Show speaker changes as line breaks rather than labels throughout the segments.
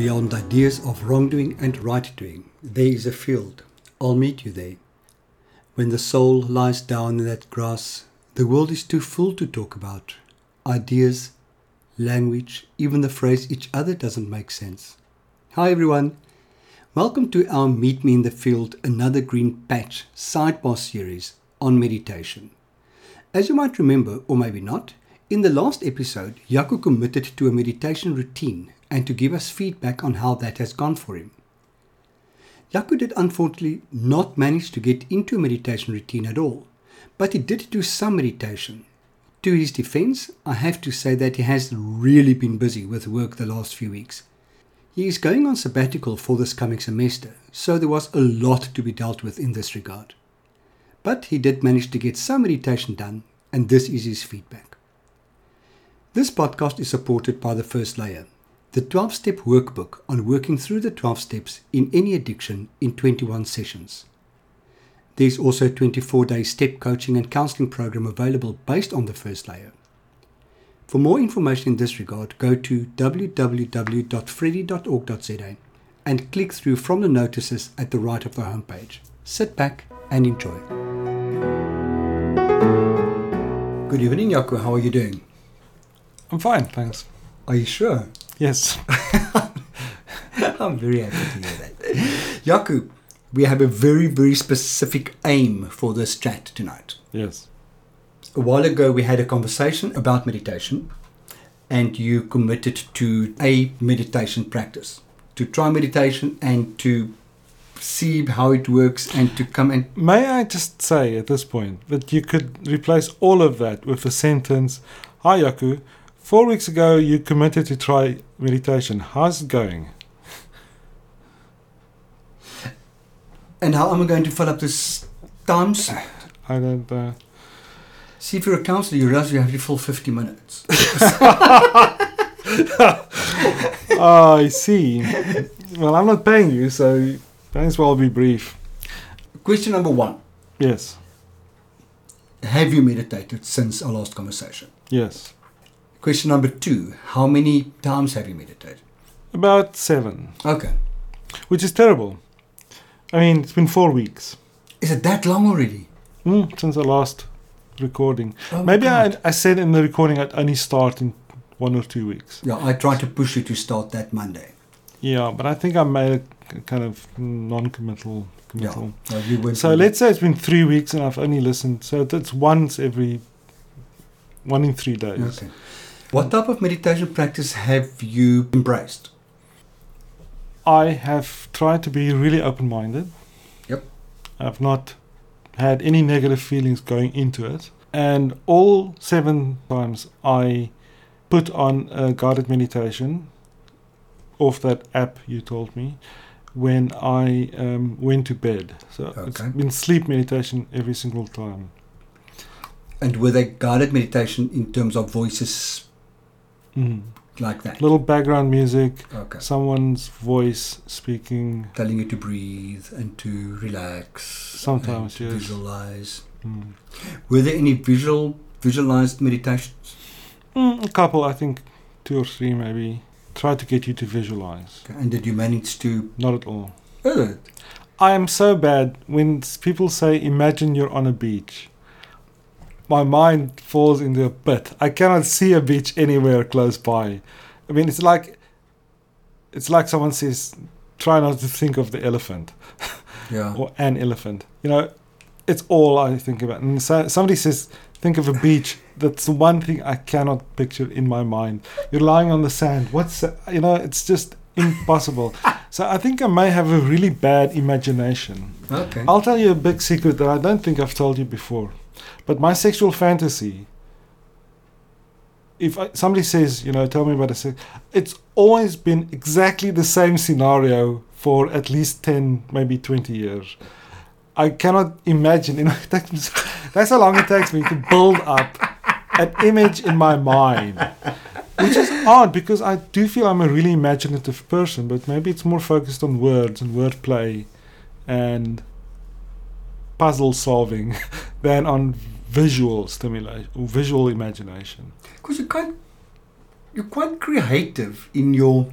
Beyond ideas of wrongdoing and right doing, there is a field. I'll meet you there. When the soul lies down in that grass, the world is too full to talk about. Ideas, language, even the phrase each other doesn't make sense. Hi everyone. Welcome to our Meet Me in the Field, another green patch sidebar series on meditation. As you might remember, or maybe not, in the last episode, Jaco committed to a meditation routine and to give us feedback on how that has gone for him. Jaco did unfortunately not manage to get into a meditation routine at all, but he did do some meditation. To his defense, I have to say that he has really been busy with work the last few weeks. He is going on sabbatical for this coming semester, so there was a lot to be dealt with in this regard. But he did manage to get some meditation done, and this is his feedback. This podcast is supported by the First Layer, the 12 step workbook on working through the 12 steps in any addiction in 21 sessions. There's also a 24 day step coaching and counseling program available based on the first layer. For more information in this regard, go to www.freddie.org.za and click through from the notices at the right of the homepage. Sit back and enjoy. Good evening, Jaco. How are you doing?
I'm fine, thanks.
Are you sure?
Yes.
I'm very happy to hear that. Jaco, we have a very, very specific aim for this chat tonight.
Yes.
A while ago, we had a conversation about meditation, and you committed to a meditation practice to try meditation and to see how it works and to come and
May I just say at this point that you could replace all of that with the sentence Hi, Jaco. Four weeks ago, you committed to try meditation. How's it going?
and how am I going to fill up this times?
I don't. Uh,
See, if you're a counselor, you realize you have to fill 50 minutes.
oh, I see. Well, I'm not paying you, so may as well be brief.
Question number one
Yes.
Have you meditated since our last conversation?
Yes.
Question number two How many times have you meditated?
About seven,
Okay.
which is terrible. I mean, it's been four weeks
Is it that long already?
mm, since the last recording.
Oh,
Maybe I, I said in the recording I'd only start in one or two weeks.
Yeah, I tried to push you to start that Monday.
Yeah, but I think I made a kind of non-committal committal.
Yeah. No,
So let's say it's been three weeks and I've only listened. So that's once every one in three days.
Okay. What type of meditation practice have you embraced?
I have tried to be really open-minded.
Yep.
I've not had any negative feelings going into it, and all seven times I put on a guided meditation off that app you told me when I um, went to bed. So it's been sleep meditation every single time.
And were they guided meditation in terms of voices
Mm.
like that?
Little background music,
Okay.
someone's voice speaking.
Telling you to breathe and to relax.
Sometimes,
to
yes.
Visualize.
Mm.
Were there any visual visualized meditations?
Mm, a couple, I think, two or three maybe. Try to get you to visualize.
Okay. And did you manage to?
Not at all.
Oh,
I am so bad when people say, imagine you're on a beach. My mind falls into a pit. I cannot see a beach anywhere close by. I mean, it's like, it's like someone says, try not to think of the elephant
yeah.
or an elephant. You know, it's all I think about. And so, somebody says, think of a beach. That's the one thing I cannot picture in my mind. You're lying on the sand. What's, you know, it's just impossible. so I think I may have a really bad imagination.
Okay.
I'll tell you a big secret that I don't think I've told you before. But my sexual fantasy, if I, somebody says, you know, tell me about a sex, it's always been exactly the same scenario for at least 10, maybe 20 years. I cannot imagine, you know, that's how long it takes me to build up an image in my mind. Which is odd because I do feel I'm a really imaginative person, but maybe it's more focused on words and wordplay and puzzle solving than on visual stimulation, visual imagination.
Because you're quite, you're quite creative in your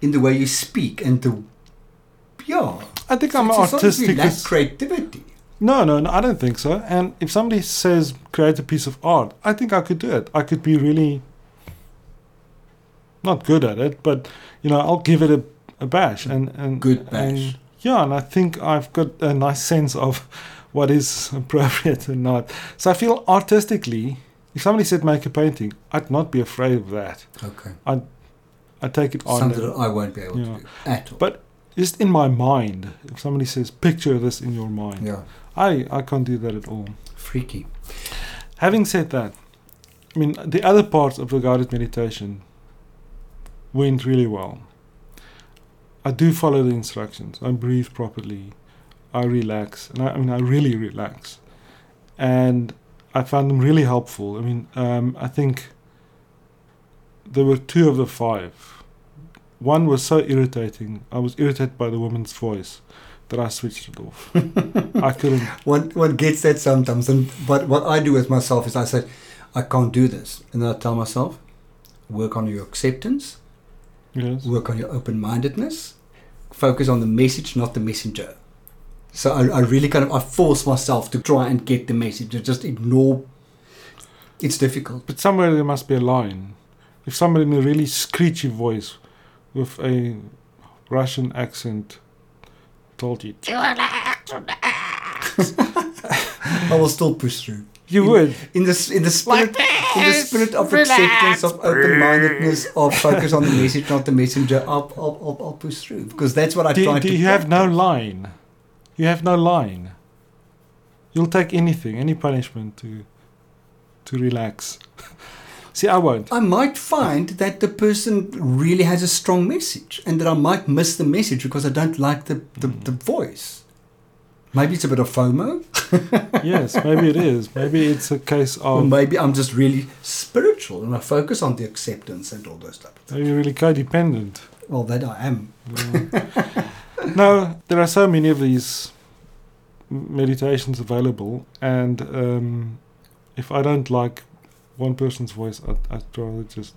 in the way you speak and the yeah.
I think I'm
not that
artistic.
lack creativity.
No, no, no, I don't think so. And if somebody says create a piece of art, I think I could do it. I could be really not good at it, but you know, I'll give it a, a bash and and
Good bash.
and- yeah, and I think I've got a nice sense of what is appropriate and not. So I feel artistically, if somebody said make a painting, I'd not be afraid of that.
Okay.
I I take it on.
Something that I won't be able
Yeah.
to do at all.
But just in my mind, if somebody says picture this in your mind,
yeah,
I I can't do that at all.
freaky.
Having said that, I mean, the other parts of the guided meditation went really well. I do follow the instructions. I breathe properly. I relax. And I, I mean, I really relax. And I found them really helpful. I mean, um, I think there were two of the five. One was so irritating. I was irritated by the woman's voice that I switched it off. I couldn't.
One one gets that sometimes, and but what I do with myself is I say, I can't do this, and then I tell myself, work on your acceptance,
Yes.
work on your open mindedness, focus on the message, not the messenger. So I, I really kind of I force myself to try and get the message, to just ignore. It's difficult.
But somewhere there must be a line. If somebody in a really screechy voice with a Russian accent told you,
I will still push through.
you
In-
would.
in the in the spirit in the spirit of acceptance of open mindedness of focus on the message not the messenger I'll, I'll, I'll, push through because that's what I
Do,
try
do
to
you have no line? You have no line. You'll take anything, any punishment to to relax. See, I won't.
I might find that the person really has a strong message and that I might miss the message because I don't like the, the,
Mm.
the voice. Maybe it's a bit of FOMO,
yes, maybe it is. Maybe it's a case
or
of
maybe I'm just really spiritual and I focus on the acceptance and all those stuff.
maybe you're really codependent.
Well, that I am.
Yeah. no, there are so many of these meditations available, and um, if I don't like one person's voice, I'd, I'd rather just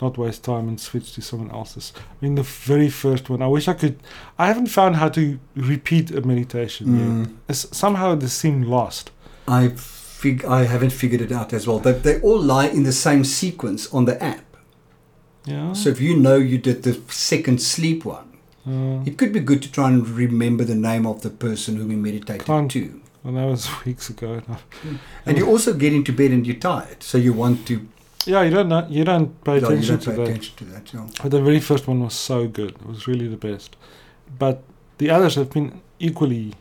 not waste time and switch to someone else's. I mean, the very first one, I wish I could. I haven't found how to repeat a meditation yet.
Mm.
It's, somehow they seem lost.
I fig- I haven't figured it out as well. They, they all lie in the same sequence on the app.
Yeah.
So if you know you did the second sleep one,
uh,
it could be good to try and remember the name of the person who we meditated
Can't-
to.
well, that was weeks ago. now.
And you also get into bed and you're tired, so you want to.
Yeah, you don't know, you don't pay
you
attention
don't
to
pay
that.
attention to that. Yeah.
But the very first one was so good. It was really the best. But the others have been equally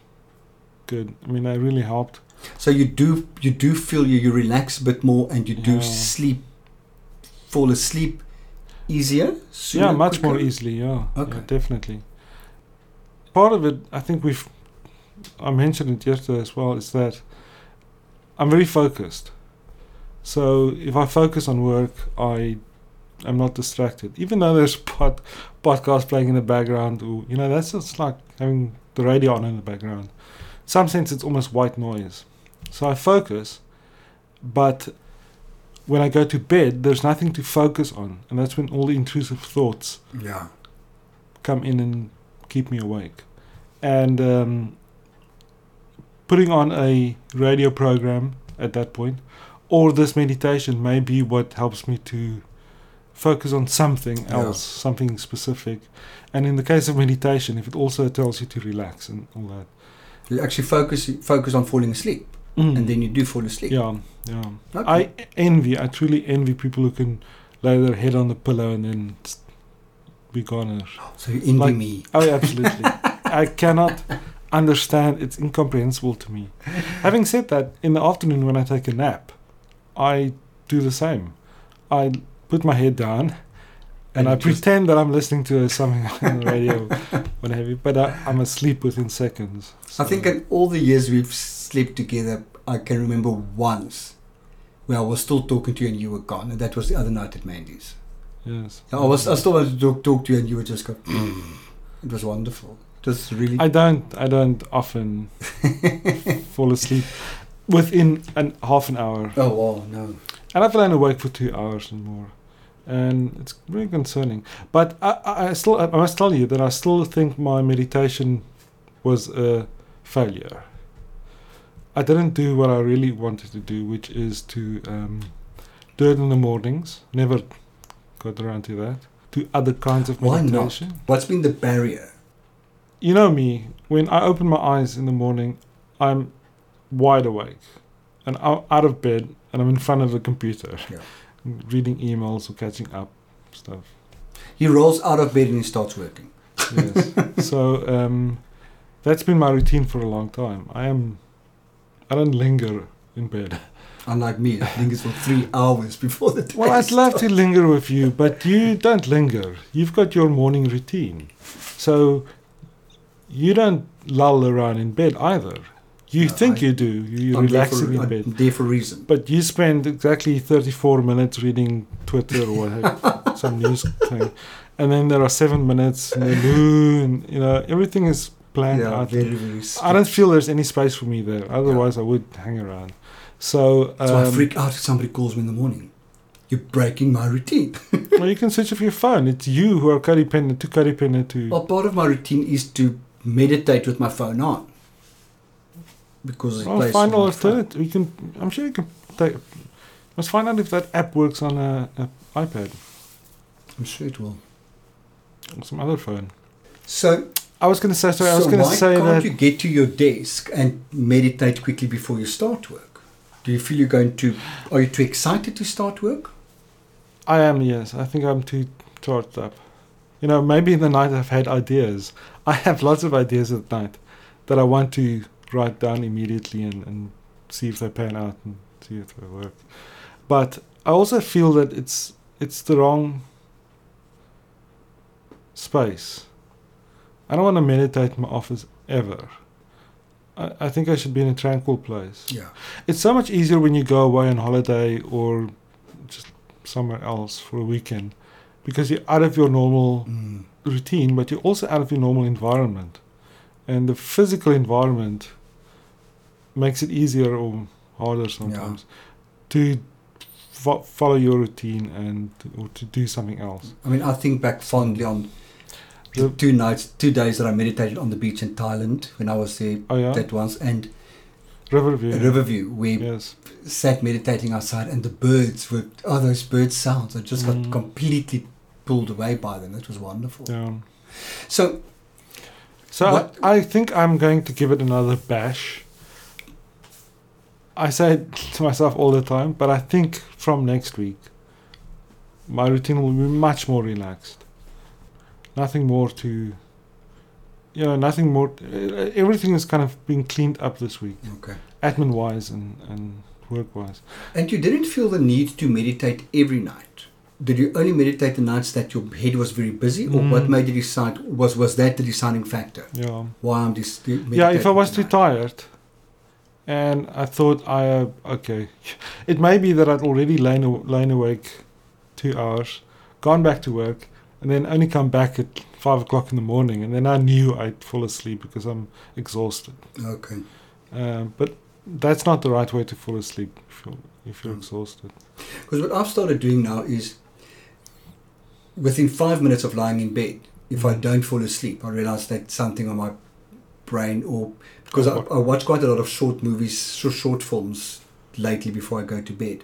good. I mean, they really helped.
So you do you do feel you, you relax a bit more and you do
Yeah.
sleep, fall asleep easier. sooner,
yeah, much more easily. Yeah,
Okay.
yeah, definitely. Part of it, I think we've, I mentioned it yesterday as well, is that I'm very focused. So if I focus on work, I am not distracted. Even though there's pod, podcast playing in the background, or you know, that's just like having the radio on in the background. In some sense, it's almost white noise. So I focus, but when I go to bed, there's nothing to focus on, and that's when all the intrusive thoughts
Yeah.
come in and keep me awake. And um, putting on a radio program at that point, or this meditation may be what helps me to focus on something
Yeah.
else, something specific. And in the case of meditation, if it also tells you to relax and all that.
You actually focus focus on falling asleep, Mm. and then you do fall asleep.
yeah, yeah.
Okay.
I envy, I truly envy people who can lay their head on the pillow and then be gone.
so you envy
like-
me.
Oh, absolutely. I cannot understand. It's incomprehensible to me. Having said that, in the afternoon when I take a nap, I do the same. I put my head down and,
And
I pretend that I'm listening to something on the radio, what have you. But I, I'm asleep within seconds.
I think in all the years we've slept together, I can remember once where I was still talking to you and you were gone, and that was the other night at Mandy's.
yes.
I was I still wanted to talk, talk to you, and you were just go. Mm. it was wonderful. Just really.
I don't. I don't often fall asleep within an half an hour,
oh wow, no.
and I've lain awake for two hours and more. And it's very concerning. But I, I I still, I must tell you that I still think my meditation was a failure. I didn't do what I really wanted to do, which is to um, do it in the mornings. Never got around to that. Do other kinds of
Why not?
meditation.
What's been the barrier?
You know me. When I open my eyes in the morning, I'm wide awake, and I'm out of bed, and I'm in front of a computer,
Yeah.
Reading emails or catching up stuff.
He rolls out of bed and he starts working.
Yes. so um, that's been my routine for a long time. I am. I don't linger in bed.
Unlike me, I think it's for three hours before the day
Well, I'd love to linger with you, but you don't linger. You've got your morning routine. So you don't lull around in bed either. You
No,
think
I-
you do. You're
I'm there
relaxing
for,
in
I'm
bed.
there for a reason.
But you spend exactly 34 minutes reading Twitter or what, some news thing. And then there are seven minutes in the moon. You know, everything is planned
Yeah,
out.
very, very
I don't feel there's any space for me there. Otherwise, I would hang around. So,
So I
um,
freak out if somebody calls me in the morning. You're breaking my routine.
well, you can switch off your phone. It's you who are codependent, too codependent to.
Well, part of my routine is to meditate with my phone on. Because
Well, find
on
an
my phone.
alternative. You can. I'm sure you can. Take, let's find out if that app works on a, a iPad
I'm sure it will.
or some other phone.
So,
I was going to say. Sorry, I was
so
going to
why
say
can't
that.
you get to your desk and meditate quickly before you start work? Do you feel you're going to? Are you too excited to start work?
I am. Yes, I think I'm too charged up. You know, maybe in the night I've had ideas. I have lots of ideas at night that I want to write down immediately and, and see if they pan out and see if they work. But I also feel that it's it's the wrong space. I don't want to meditate in my office ever. I, I think I should be in a tranquil place.
Yeah.
It's so much easier when you go away on holiday or just somewhere else for a weekend because you're out of your normal
Mm.
routine, but you're also out of your normal environment. And the physical environment makes it easier or harder sometimes to fo- follow your routine and or to do something else.
I mean, I think back fondly on the two nights, two days that I meditated on the beach in Thailand when I was there
Oh yeah,
that once, and
Riverview.
Riverview, where
Yes.
sat meditating outside, and the birds were oh those bird sounds. I just got
Mm.
completely pulled away by them. It was wonderful.
Yeah.
So
So
What-
I, I think I'm going to give it another bash. I say it to myself all the time, but I think from next week, my routine will be much more relaxed. Nothing more to, you know, nothing more. uh, Everything is kind of being cleaned up this week,
okay,
admin wise and, and work wise.
and you didn't feel the need to meditate every night. Did you only meditate the nights that your head was very busy, or
Mm.
what made you decide? Was was that the deciding factor?
Yeah.
Why I'm dis-
Yeah, if I was too tired and I thought I, uh, okay, it may be that I'd already lain, lain awake two hours, gone back to work, and then only come back at five o'clock in the morning, and then I knew I'd fall asleep because I'm exhausted.
Okay.
Um, but that's not the right way to fall asleep if you're, if you're
Mm.
exhausted.
Because what I've started doing now is within five minutes of lying in bed, if I
Mm.
don't fall asleep, I realize that something on my brain or because I, I watch quite a lot of short movies, short, short films lately before I go to bed.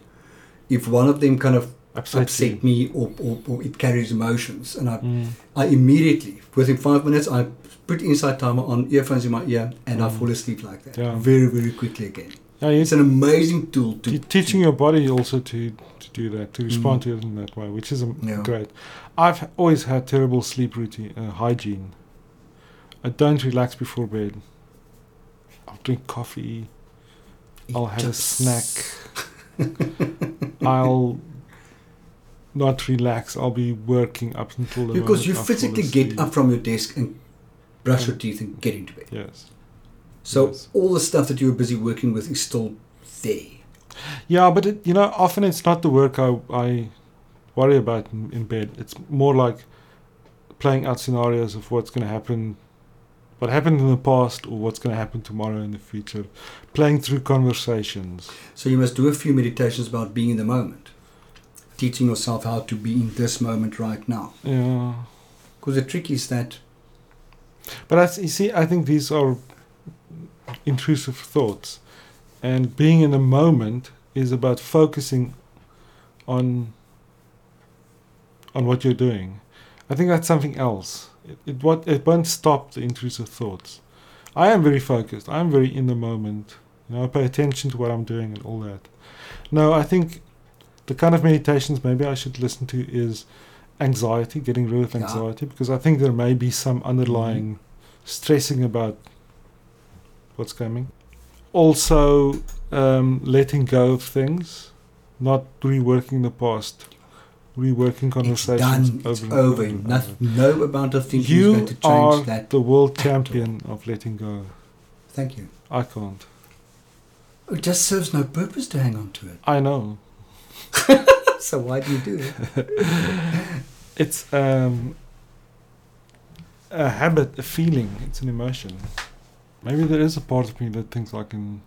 If one of them kind of
Upset,
upset me or, or, or it carries emotions, and I.
Mm.
I immediately, within five minutes, I put Insight Timer on, earphones in my ear, and I
Mm.
fall asleep like that.
Yeah.
Very, very quickly again.
Yeah,
It's an amazing tool to.
You're teaching your body also to, to do that, to respond
Mm.
to it in that way, which is
Yeah.
great. I've always had terrible sleep routine, uh, hygiene. I don't relax before bed. I'll drink coffee. I'll have a snack. I'll not relax. I'll be working up until the
Because you physically get up from your desk and brush your teeth and get into bed.
Yes.
So
Yes.
all the stuff that you were busy working with is still there.
Yeah, but it, you know, often it's not the work I, I worry about in, in bed. It's more like playing out scenarios of what's going to happen, what happened in the past, or what's going to happen tomorrow in the future. Playing through conversations.
So you must do a few meditations about being in the moment. teaching yourself how to be in this moment right now.
Yeah.
Because the trick is that
But I, you see, I think these are intrusive thoughts, and being in the moment is about focusing on on what you're doing. I think that's something else. It, it what it won't stop the intrusive thoughts. I am very focused. I am very in the moment. You know, I pay attention to what I'm doing and all that. No, I think the kind of meditations maybe I should listen to is anxiety, getting rid of
Yeah.
anxiety, because I think there may be some underlying stressing about what's coming. Also, um, letting go of things, not reworking the past, reworking
it's
conversations
done, it's
over and
over.
and
Noth- no amount of thinking is going to change
are
that.
the world champion of letting go.
Thank you.
I can't.
It just serves no purpose to hang on to it.
I know.
So why do you do it?
It's um, a habit, a feeling. It's an emotion. Maybe there is a part of me that thinks I can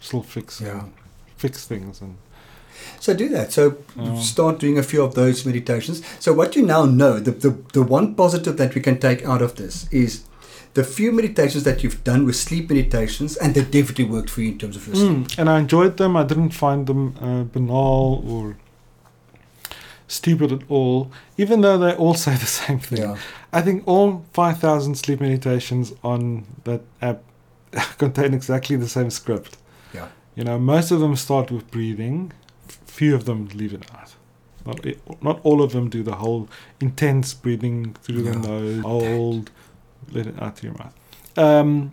still fix
Yeah.
fix things and
So do that. So
um,
start doing a few of those meditations. So what you now know, the, the, the one positive that we can take out of this is the few meditations that you've done with sleep meditations and they definitely worked for you in terms of your sleep.
Mm, and I enjoyed them. I didn't find them uh, banal or stupid at all, even though they all say the same thing.
Yeah.
I think all 5,000 sleep meditations on that app contain exactly the same script.
Yeah.
You know, most of them start with breathing, few of them leave it out. Not, not all of them do the whole intense breathing through the nose, hold, let it out through your mouth. Um,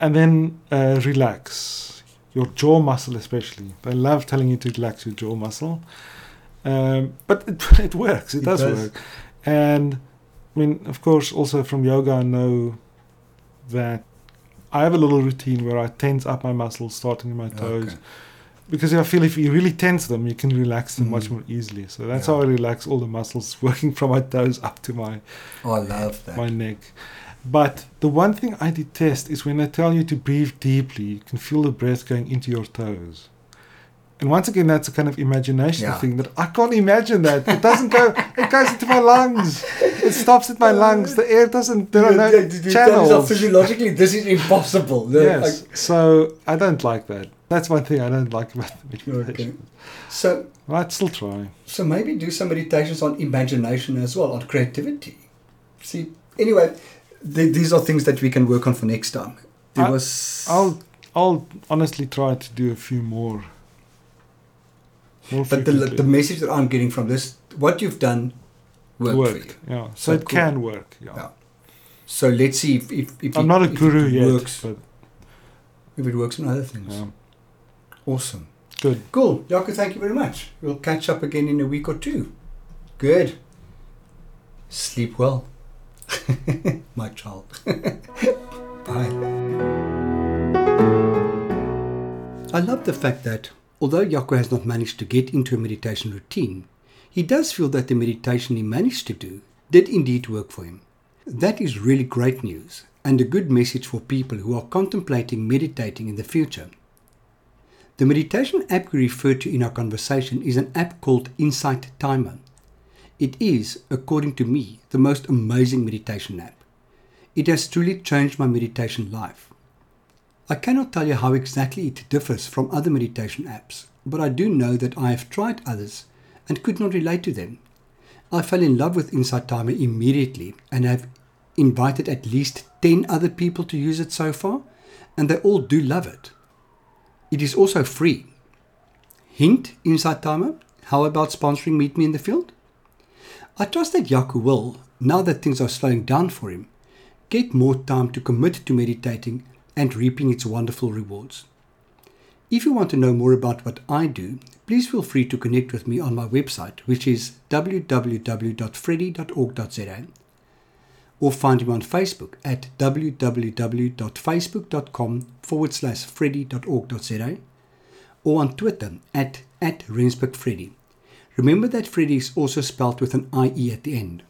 and then uh, relax your jaw muscle, especially. They love telling you to relax your jaw muscle. Um, but it, it works, it,
It
does,
does.
work. And I mean, of course, also from yoga, I know that I have a little routine where I tense up my muscles, starting in my toes,
Okay.
Because I feel if you really tense them, you can relax them much
Mm.
more easily. So that's
Yeah.
how I relax all the muscles, working from my toes up to my
Oh, I love that.
my neck. But the one thing I detest is when they tell you to breathe deeply, you can feel the breath going into your toes. And once again, that's a kind of imagination
Yeah.
thing that I can't imagine that. It doesn't go, it goes into my lungs. It stops at my lungs. The air doesn't, there are no
You-
channels.
physiologically, this is impossible.
Yes. So I don't like that. That's one thing I don't like about the meditation.
okay. So,
I'd still try.
so maybe do some meditations on imagination as well, on creativity. See, anyway, th- these are things that we can work on for next time. There
I-
was.
I'll I'll honestly try to do a few more. More
But the, the message that I'm getting from this, what you've done worked, for you.
worked. Yeah. So,
So
it
cool.
can work. Yeah.
Yeah. So let's see if, if, if
I'm
it,
not a guru yet,
works.
but
If it works on other things.
yeah.
Awesome.
good.
Cool. Jaco, thank you very much. We'll catch up again in a week or two. Good. Sleep well. My child. Bye. I love the fact that although Jaco has not managed to get into a meditation routine, he does feel that the meditation he managed to do did indeed work for him. That is really great news and a good message for people who are contemplating meditating in the future. The meditation app we referred to in our conversation is an app called Insight Timer. It is, according to me, the most amazing meditation app. It has truly changed my meditation life. I cannot tell you how exactly it differs from other meditation apps, but I do know that I have tried others and could not relate to them. I fell in love with Insight Timer immediately and have invited at least 10 other people to use it so far, and they all do love it. It is also free. Hint, Insight Timer, how about sponsoring Meet Me in the Field? I trust that Jaco will, now that things are slowing down for him, get more time to commit to meditating and reaping its wonderful rewards. If you want to know more about what I do, please feel free to connect with me on my website, which is www.freddie.org.za, or find me on Facebook at www.facebook.com forward slash freddie.org.za, or on Twitter at, at. Remember that Freddie is also spelled with an IE at the end.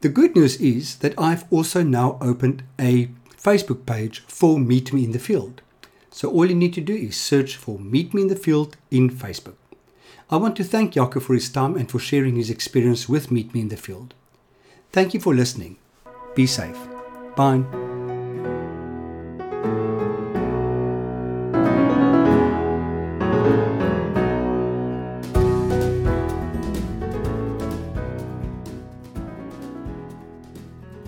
The good news is that I've also now opened a Facebook page for Meet Me in the Field. So all you need to do is search for Meet Me in the Field in Facebook. I want to thank Jaco for his time and for sharing his experience with Meet Me in the Field. Thank you for listening. Be safe. Bye.